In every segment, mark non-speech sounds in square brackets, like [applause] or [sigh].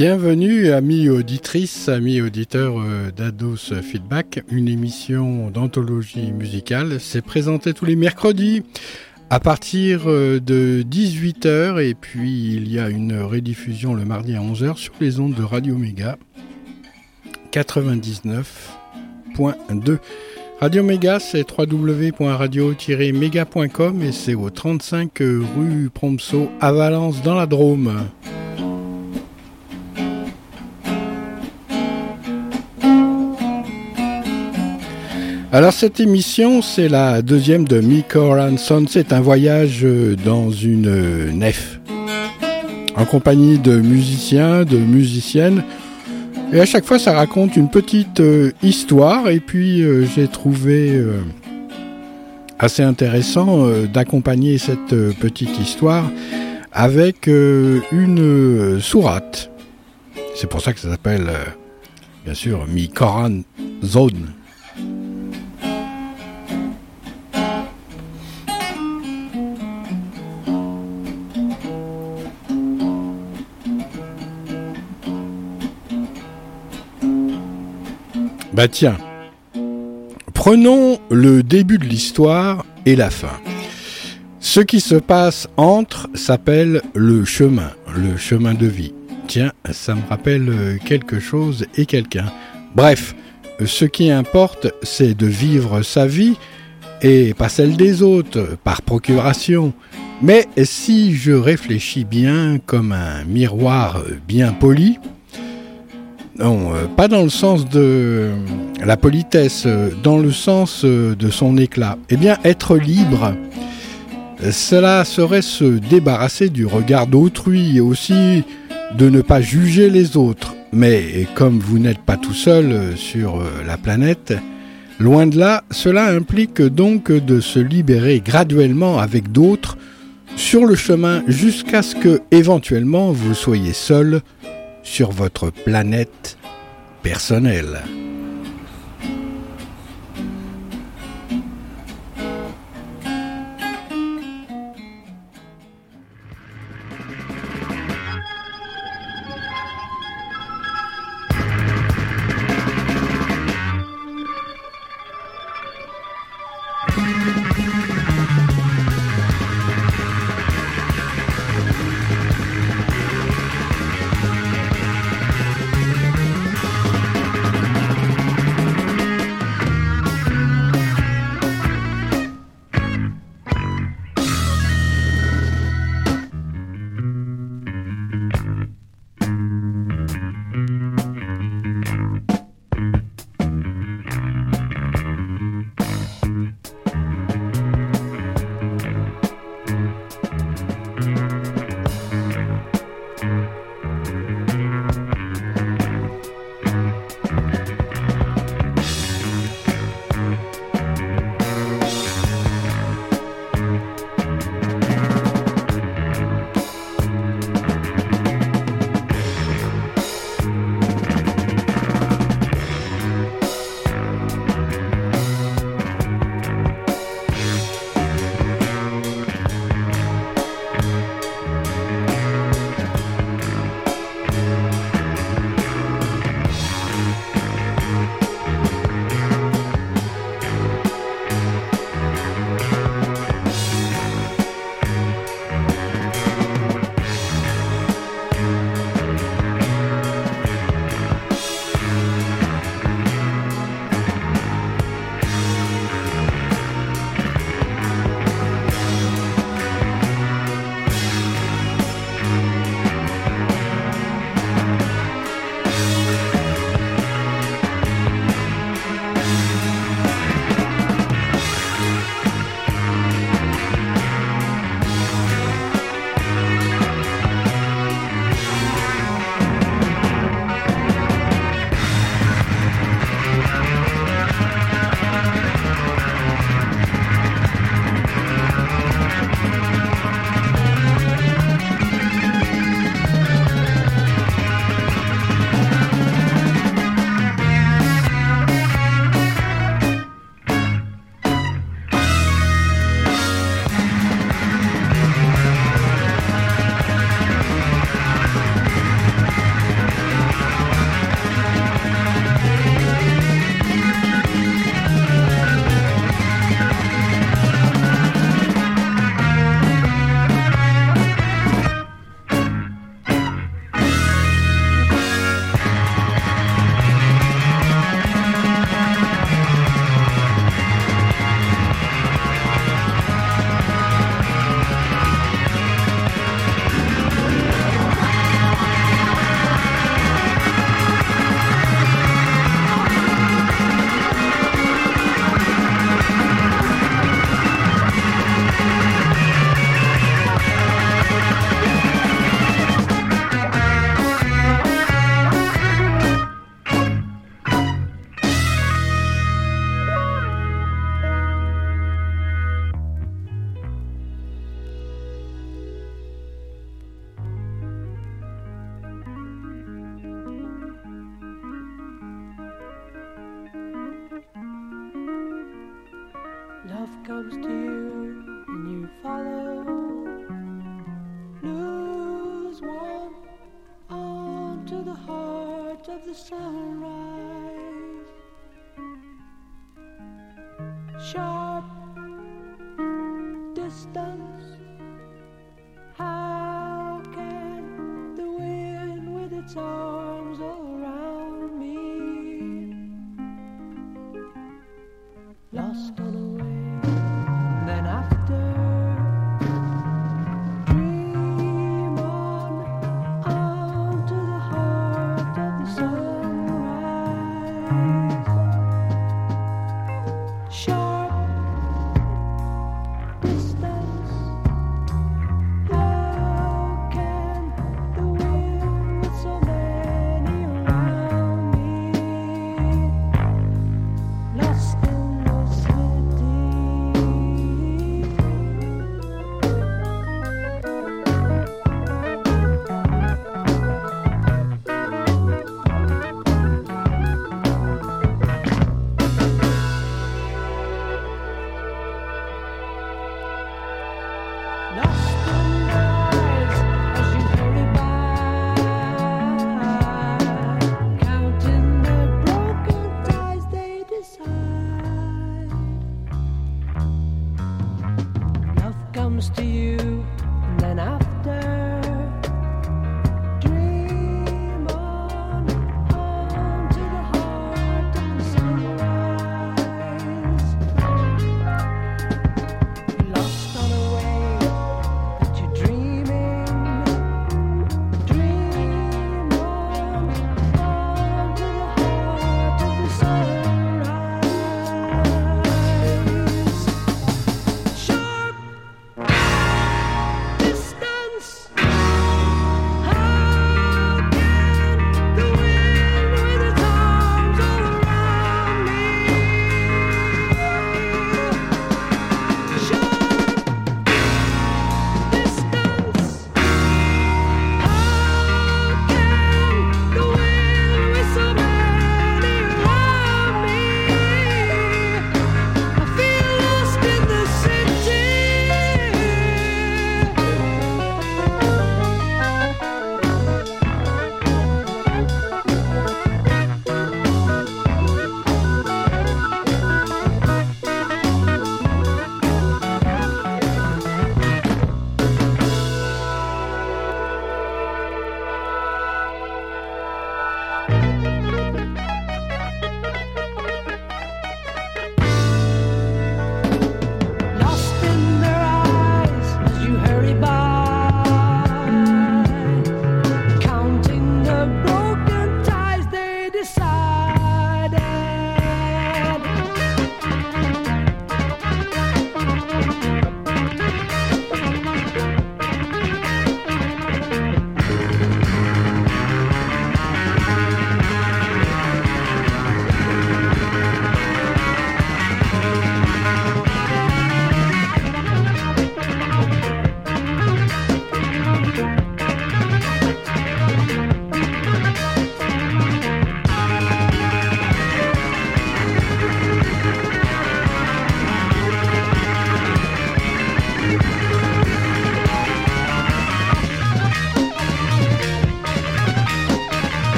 Bienvenue, amis auditrices, amis auditeurs euh, d'Ados Feedback, une émission d'anthologie musicale. C'est présenté tous les mercredis à partir euh, de 18h et puis il y a une rediffusion le mardi à 11h sur les ondes de Radio Méga 99.2. Radio Méga, c'est www.radio-méga.com et c'est au 35 rue Prompso à Valence dans la Drôme. Alors cette émission, c'est la deuxième de Ranson. C'est un voyage euh, dans une euh, nef, en compagnie de musiciens, de musiciennes. Et à chaque fois, ça raconte une petite euh, histoire. Et puis, j'ai trouvé assez intéressant d'accompagner cette petite histoire avec une sourate. C'est pour ça que ça s'appelle, bien sûr, Mi-Koran Zone. Bah tiens, prenons le début de l'histoire et la fin. Ce qui se passe entre s'appelle le chemin, le chemin de vie. Tiens, ça me rappelle quelque chose et quelqu'un. Bref, ce qui importe, c'est de vivre sa vie et pas celle des autres, par procuration. Mais si je réfléchis bien comme un miroir bien poli, non, euh, pas dans le sens de la politesse, euh, dans le sens euh, de son éclat. Eh bien, être libre, cela serait se débarrasser du regard d'autrui et aussi de ne pas juger les autres. Mais comme vous n'êtes pas tout seul sur la planète, loin de là, cela implique donc de se libérer graduellement avec d'autres sur le chemin jusqu'à ce que éventuellement vous soyez seul sur votre planète personnelle. Sharp distance. How can the wind with its arms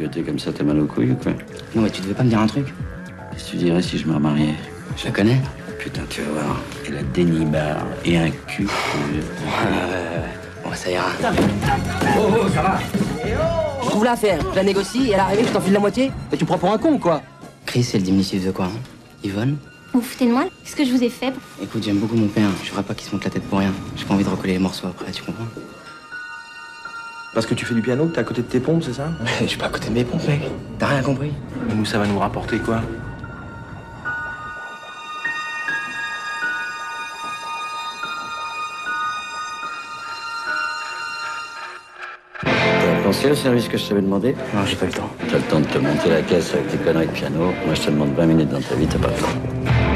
À gigoter comme ça, t'as mal aux couilles ou quoi Non, mais tu devais pas me dire un truc Qu'est-ce que tu dirais si je me remariais Je la connais Putain, tu vas voir. Elle a des nibards et un cul. Bon, ça ira. Oh, oh, ça va Je trouve là à faire. Je la négocie et elle arrive, je t'enfile la moitié Mais tu me prends pour un con ou quoi Chris, c'est le diminutif de quoi hein Yvonne Vous vous foutez de moi Qu'est-ce que je vous ai fait Écoute, j'aime beaucoup mon père. Je ferai pas qu'il se monte la tête pour rien. J'ai pas envie de recoller les morceaux après, tu comprends Parce que tu fais du piano, que t'es à côté de tes pompes, c'est ça [laughs] Je suis pas à côté de mes pompes, mec. T'as rien compris Et nous, ça va nous rapporter quoi T'as pensé au service que je t'avais demandé Non, j'ai pas eu le temps. T'as le temps de te monter la caisse avec tes conneries de piano. Moi, je te demande 20 minutes dans ta vie, t'as pas le temps.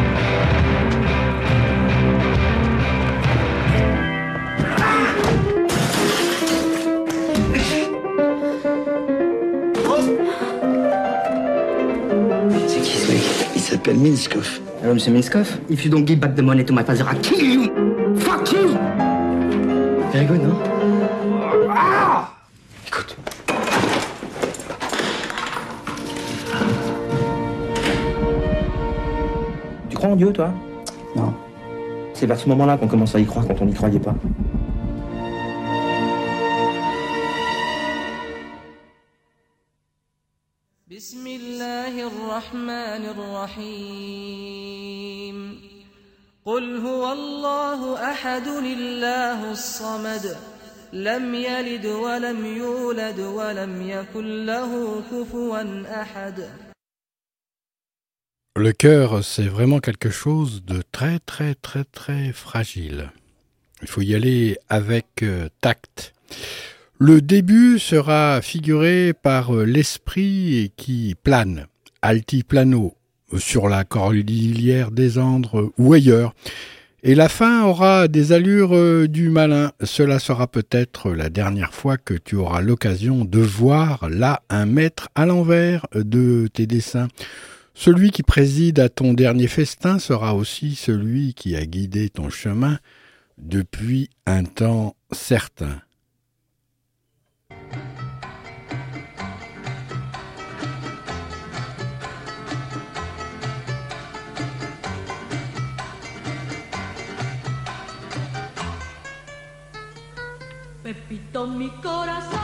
Il s'appelle Minskoff. Hello, Monsieur Minskoff. If you don't give back the money to my father, I'll kill you Fuck you Very good, non Écoute. Tu crois en Dieu, toi Non. C'est vers ce moment-là qu'on commence à y croire quand on n'y croyait pas. بسم الله الرحمن الرحيم قل هو الله احد الله الصمد لم يلد ولم يولد ولم يكن له كفوا احد Le cœur, c'est vraiment quelque chose de très très très très fragile. Il faut y aller avec euh, tact. Le début sera figuré par euh, l'esprit qui plane, altiplano, sur la cordillère des Andes ou ailleurs. Et la fin aura des allures euh, du malin. Cela sera peut-être la dernière fois que tu auras l'occasion de voir là un maître à l'envers de tes dessins. Celui qui préside à ton dernier festin sera aussi celui qui a guidé ton chemin depuis un temps certain. Pepito mi corazón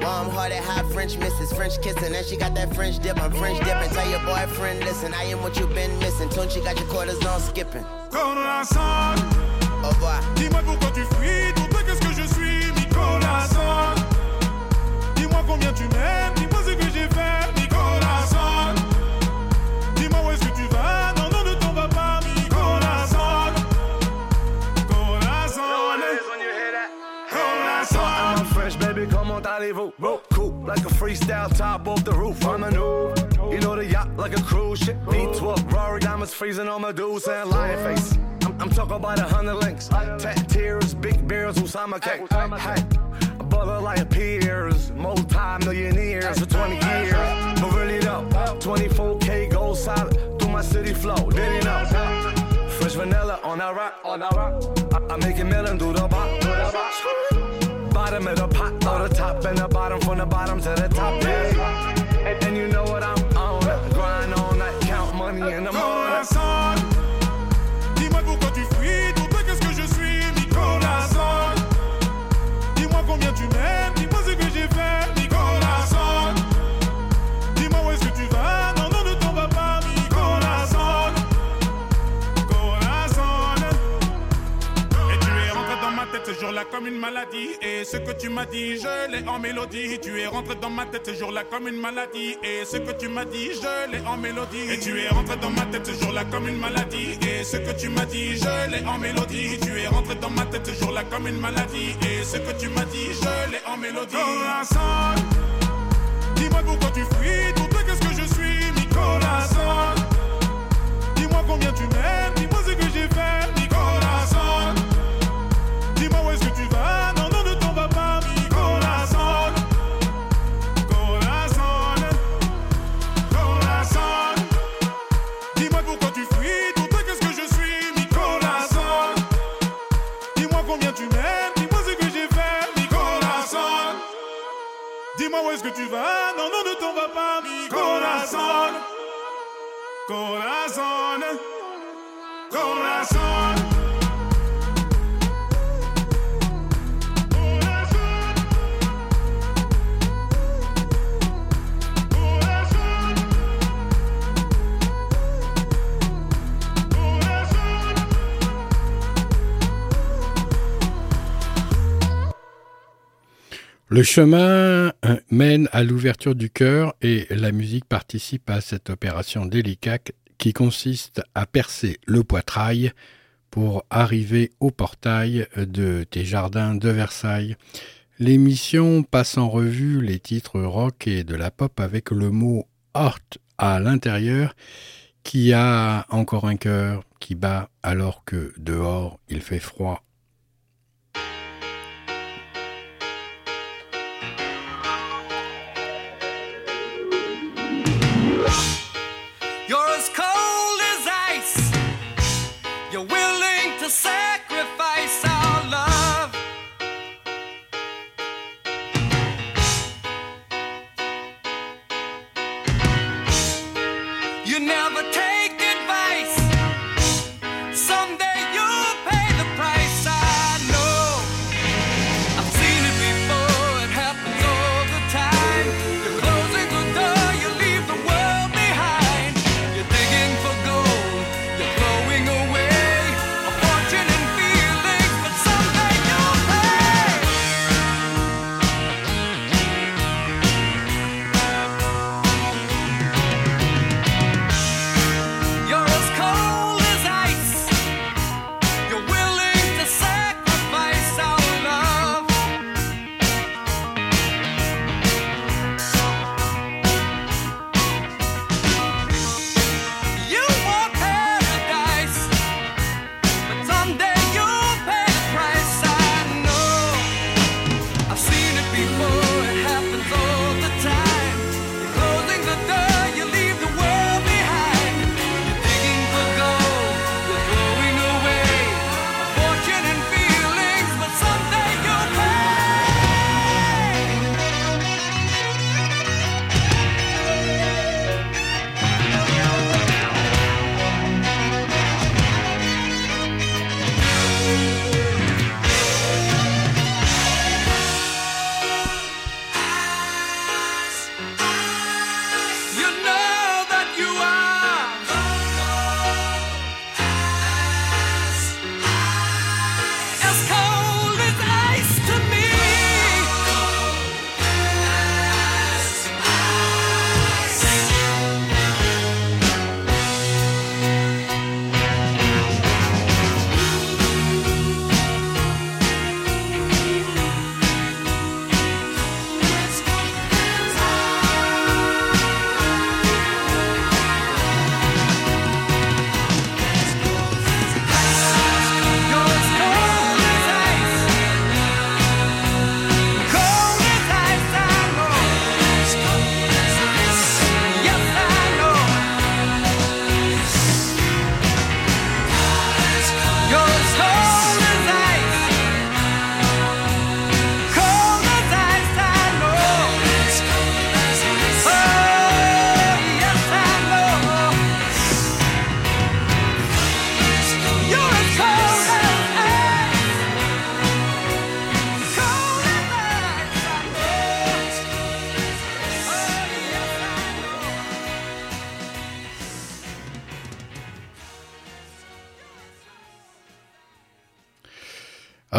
Warm hearted, hot French misses, French kissing, and she got that French dip. I'm French dipping. Tell your boyfriend, listen, I am what you've been missing. Tune, she got your quarters on skipping. Corazon, Au revoir. dis-moi pourquoi tu fuis, pour toi qu'est-ce que je suis, mi corazon. Dis-moi combien tu m'aimes, comment allez-vous? Cool, like a freestyle top off the roof. I'm a new, you know the yacht like a cruise ship. V12, Rory diamonds freezing on my dudes and lion face. I'm, I'm talking about a hundred links, tat tears, big beers, Usama cake. Hey, a brother like peers, multi-millionaires for 20 years. But really though, 24K gold solid through my city flow. Did he know? Fresh vanilla on our rock, on that rock. I, I make it million do the bop, do the bop. Bottom of the pot, the top and the bottom from the bottom to the top. Yeah. And, and you know what I'm on. Grind all night, count money in the morning. Jour-là comme une maladie. Et ce que tu m'as dit, je l'ai en mélodie. Tu es rentré dans ma tête ce jour-là comme une maladie. Et ce que tu m'as dit, je l'ai en mélodie. Et tu es rentré dans ma tête ce jour-là comme une maladie. Et ce que tu m'as dit, je l'ai en mélodie. Tu es rentré dans ma tête ce jour-là comme une maladie. Et ce que tu m'as dit, je l'ai en mélodie. Corazon, dis-moi pourquoi tu fuis. Pour toi, qu'est-ce que je suis, corazon. Dis-moi combien tu m'aimes, dis-moi ce que j'ai fait, Où est-ce que tu vas, non, non, ne t'en vas pas, mi corazon. Corazon, corazon. Le chemin euh, mène à l'ouverture du cœur et la musique participe à cette opération délicate qui consiste à percer le poitrail pour arriver au portail de tes jardins de Versailles. L'émission passe en revue les titres rock et de la pop avec le mot heart à l'intérieur qui a encore un cœur qui bat alors que dehors il fait froid.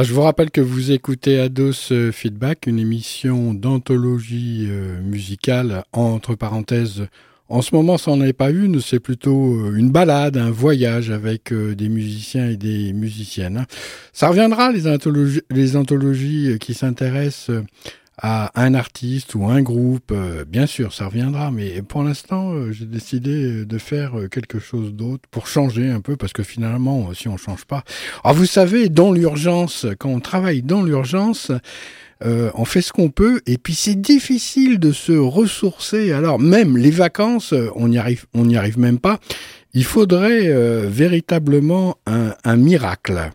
Ah, je vous rappelle que vous écoutez Ados euh, Feedback, une émission d'anthologie euh, musicale, entre parenthèses. En ce moment, ça n'en est pas une, c'est plutôt euh, une balade, un voyage avec des musiciens et des musiciennes. Ça reviendra, les anthologies, les anthologies qui s'intéressent à un artiste ou un groupe, euh, bien sûr, ça reviendra, mais pour l'instant, euh, j'ai décidé de faire euh, quelque chose d'autre pour changer un peu, parce que finalement, si on change pas... Alors vous savez, dans l'urgence, quand on travaille dans l'urgence, euh, on fait ce qu'on peut, et puis c'est difficile de se ressourcer. Alors même les vacances, on n'y arrive, on n'y arrive même pas. Il faudrait euh, véritablement un, un miracle.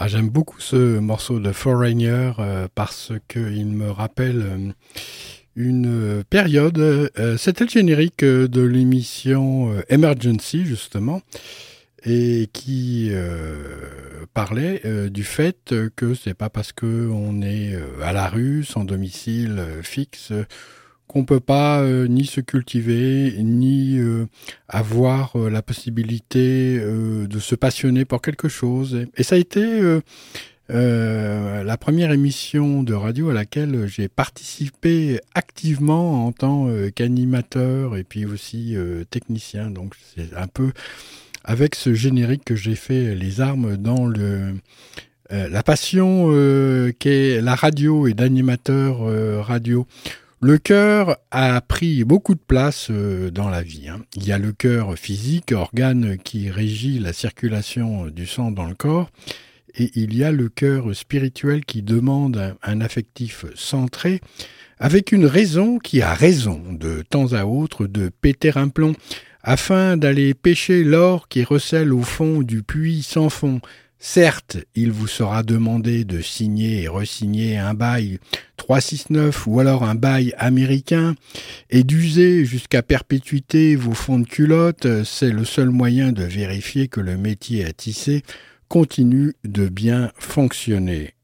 Ah, j'aime beaucoup ce morceau de Foreigner euh, parce qu'il me rappelle euh, une euh, période. C'était le générique de l'émission Emergency, justement. et qui parlait du fait que c'est pas parce que on est à la rue sans domicile fixe qu'on peut pas euh, ni se cultiver ni euh, avoir euh, la possibilité de se passionner pour quelque chose et, ça a été la première émission de radio à laquelle j'ai participé activement en tant qu'animateur et puis aussi technicien. Donc c'est un peu avec ce générique que j'ai fait les armes dans le la passion qu'est la radio et d'animateur radio. Le cœur a pris beaucoup de place euh, dans la vie. hein. Il y a le cœur physique, organe qui régit la circulation du sang dans le corps, et il y a le cœur spirituel qui demande un, un affectif centré, avec une raison qui a raison de temps à autre de péter un plomb, afin d'aller pêcher l'or qui recèle au fond du puits sans fond. Certes, il vous sera demandé de signer et resigner un bail 369 ou alors un bail américain et d'user jusqu'à perpétuité vos fonds de culotte, c'est le seul moyen de vérifier que le métier à tisser continue de bien fonctionner.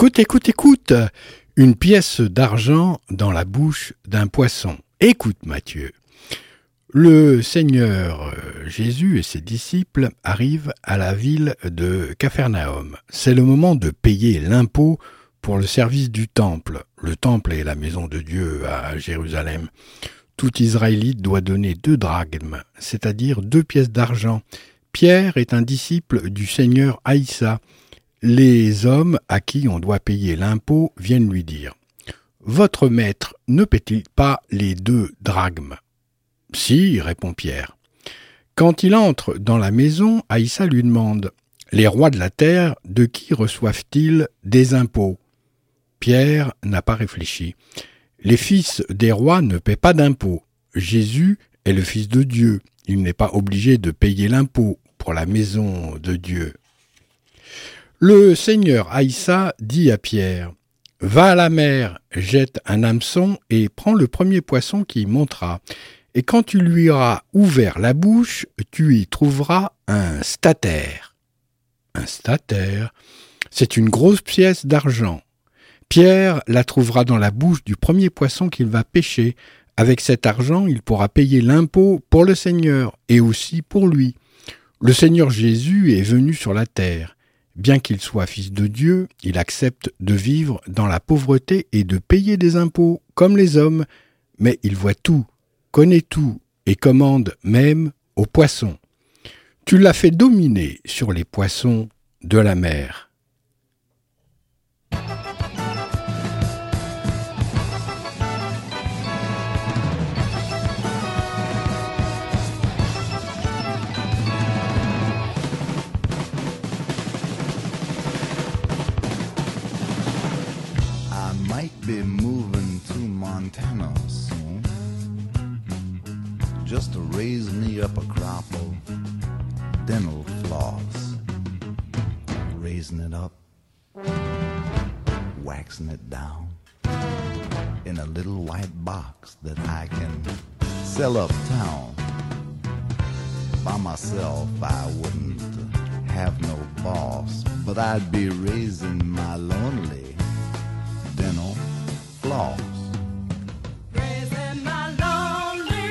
Écoute, écoute, écoute. Une pièce d'argent dans la bouche d'un poisson. Écoute, Matthieu. Le Seigneur euh, Jésus et ses disciples arrivent à la ville de Capharnaüm. C'est le moment de payer l'impôt pour le service du temple. Le temple est la maison de Dieu à Jérusalem. Tout Israélite doit donner deux drachmes, c'est-à-dire deux pièces d'argent. Pierre est un disciple du Seigneur Haïssa. Les hommes à qui on doit payer l'impôt viennent lui dire Votre maître ne paie-t-il pas les deux drachmes? Si, répond Pierre. Quand il entre dans la maison, Aïssa lui demande Les rois de la terre, de qui reçoivent-ils des impôts? Pierre n'a pas réfléchi. Les fils des rois ne paient pas d'impôts. Jésus est le Fils de Dieu. Il n'est pas obligé de payer l'impôt pour la maison de Dieu. Le Seigneur Aïssa dit à Pierre Va à la mer, jette un hameçon et prends le premier poisson qui montera. Et quand tu lui auras ouvert la bouche, tu y trouveras un statère. Un statère, c'est une grosse pièce d'argent. Pierre la trouvera dans la bouche du premier poisson qu'il va pêcher. Avec cet argent, il pourra payer l'impôt pour le Seigneur et aussi pour lui. Le Seigneur Jésus est venu sur la terre. Bien qu'il soit fils de Dieu, il accepte de vivre dans la pauvreté et de payer des impôts comme les hommes, mais il voit tout, connaît tout et commande même aux poissons. Tu l'as fait dominer sur les poissons de la mer. Might be moving to Montana soon. Just to raise me up a crop of dental floss. Raising it up, waxing it down in a little white box that I can sell uptown. By myself, I wouldn't have no boss, but I'd be raising my lonely dental floss. Raising my lonely.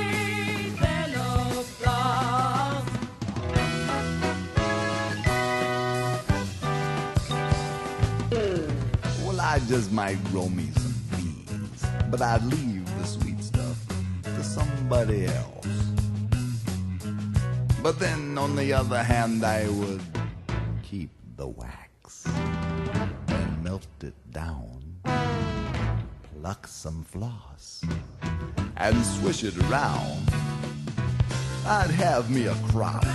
Well, I just might grow me some beans, but I'd leave the sweet stuff to somebody else. But then, on the other hand, I would keep the wax and melt it down, pluck some floss, and swish it around. I'd have me a crop.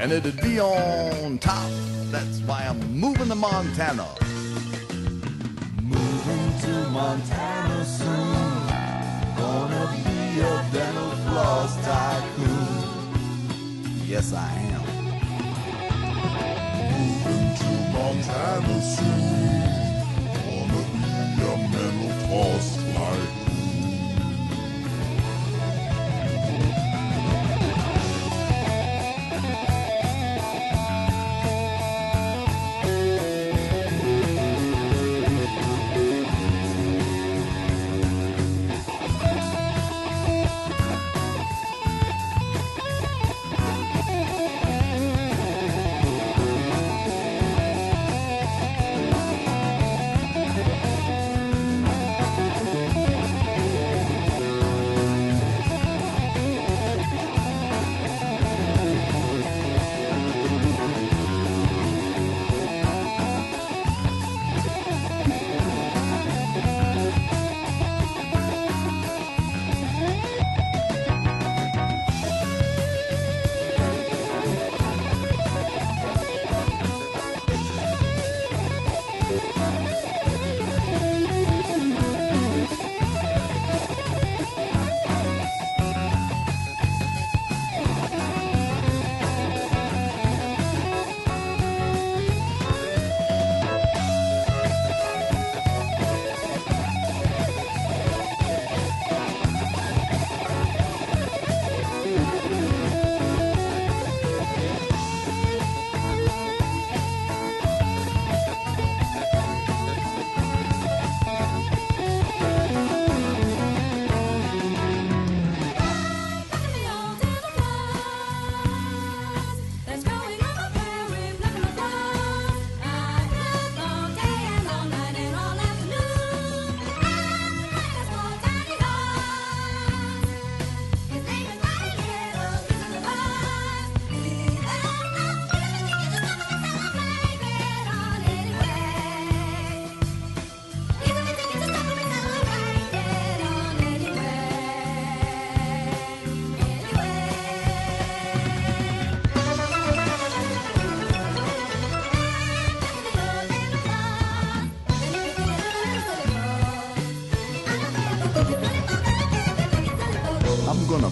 And it'd be on top. That's why I'm moving to Montana. Moving to Montana soon. Gonna be a dental floss tycoon. Yes, I am. Moving to Montana soon balls.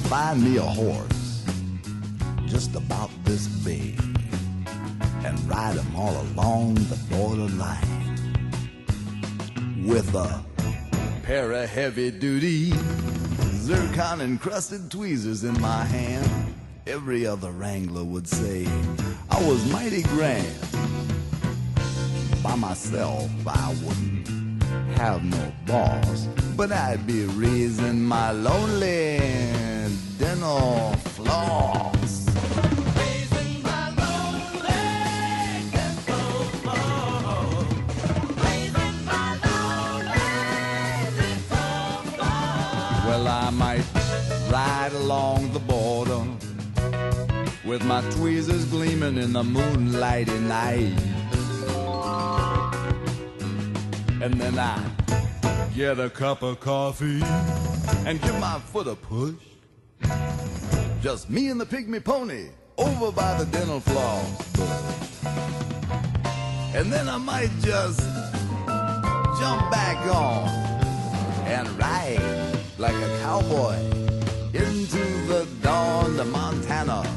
Find me a horse just about this big and ride him all along the borderline with a pair of heavy duty zircon encrusted tweezers in my hand. Every other wrangler would say I was mighty grand. By myself, I wouldn't have no boss, but I'd be raising my lonely Well, I might ride along the border with my tweezers gleaming in the moonlighty night. And then I get a cup of coffee and give my foot a push. Just me and the pygmy pony over by the dental floss. And then I might just jump back on and ride like a cowboy into the dawn to Montana.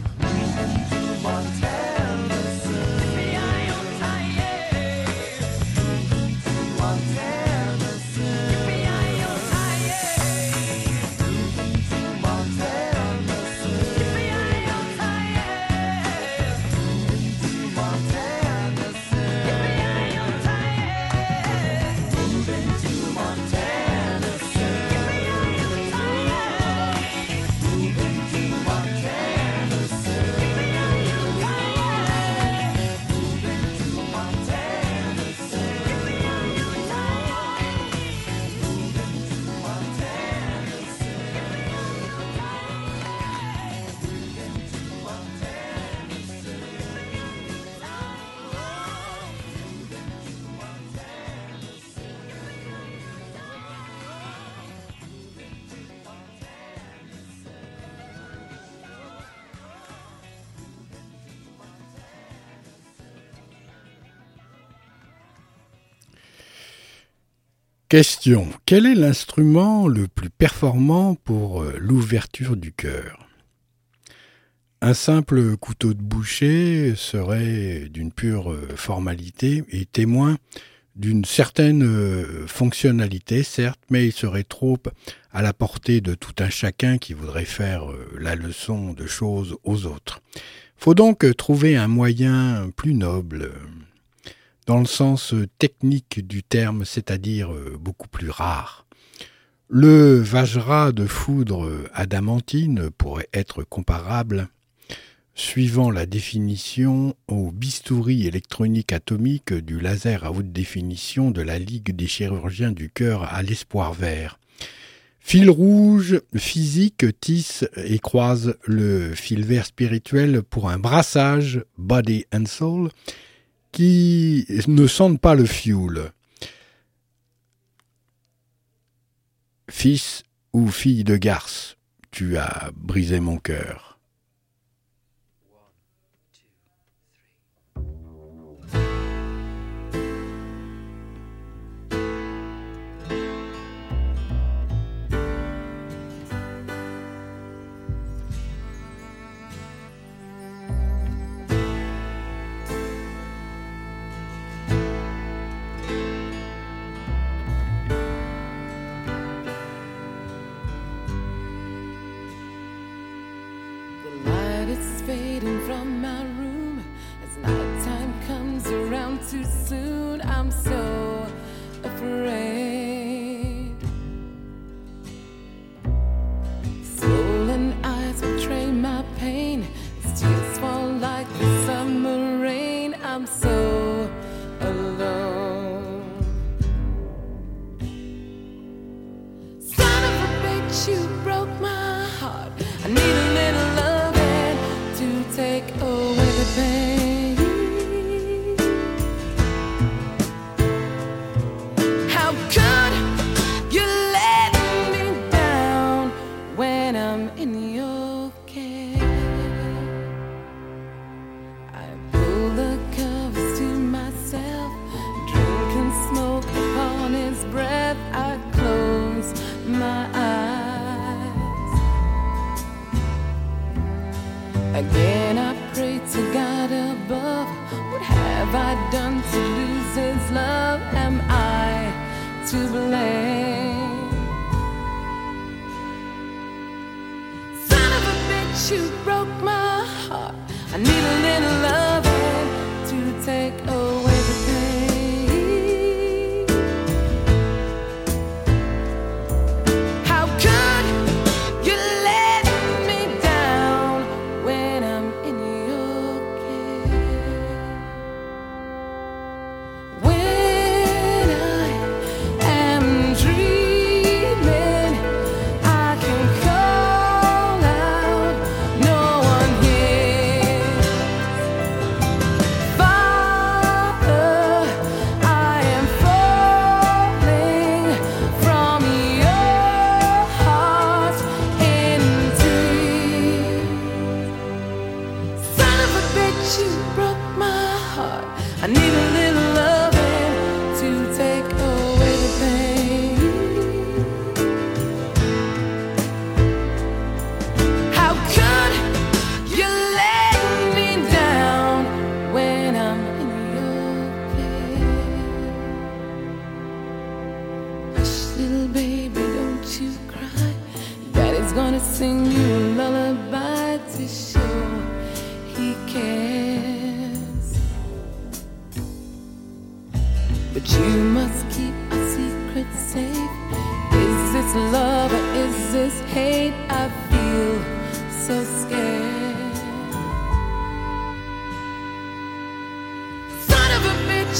Question. Quel est l'instrument le plus performant pour euh, l'ouverture du cœur? Un simple couteau de boucher serait d'une pure euh, formalité et témoin d'une certaine euh, fonctionnalité, certes, mais il serait trop à la portée de tout un chacun qui voudrait faire la leçon de choses aux autres. Faut donc trouver un moyen plus noble, dans le sens euh, technique du terme, c'est-à-dire euh, beaucoup plus rare. Le Vajra de foudre euh, adamantine pourrait être comparable, suivant la définition, au bistouri électronique atomique du laser à haute définition de la Ligue des chirurgiens du cœur à l'espoir vert. Fil rouge physique tisse et croise le fil vert spirituel pour un brassage body and soul qui ne sentent pas le fioul. Fils ou fille de garce, tu as brisé mon cœur. to lose his love? Am I to blame? Son of a bitch, you broke my heart. I need a little love.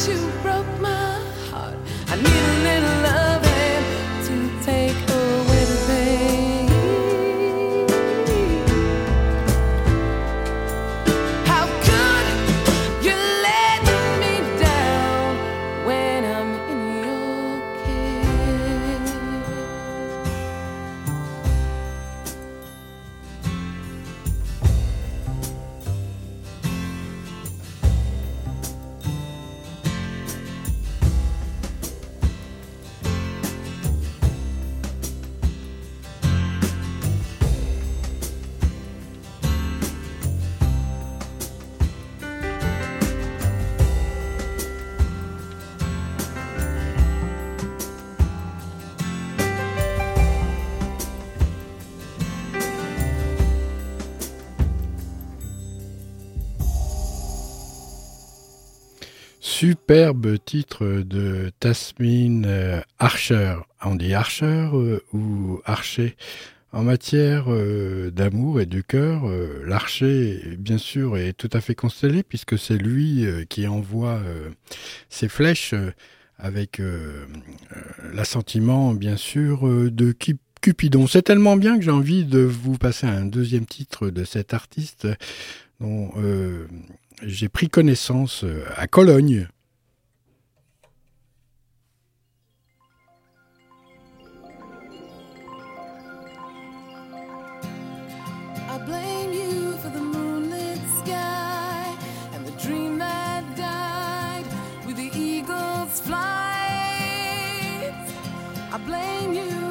you broke my heart. I need a little love. superbe titre de Tasmin euh, Archer. On dit Archer euh, ou Archer en matière euh, d'amour et du cœur, l'archer, bien sûr, est tout à fait constellé, puisque c'est lui qui envoie ses flèches avec l'assentiment, bien sûr, de Cupidon. C'est tellement bien que j'ai envie de vous passer un deuxième titre de cet artiste dont j'ai pris connaissance à Cologne flight. I blame you.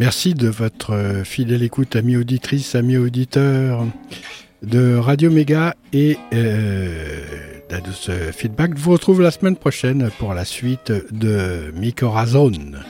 Merci de votre euh, fidèle écoute, amis auditrices, amis auditeurs de Radio Méga et euh, de ce feedback. Je vous retrouve la semaine prochaine pour la suite de Micorazone.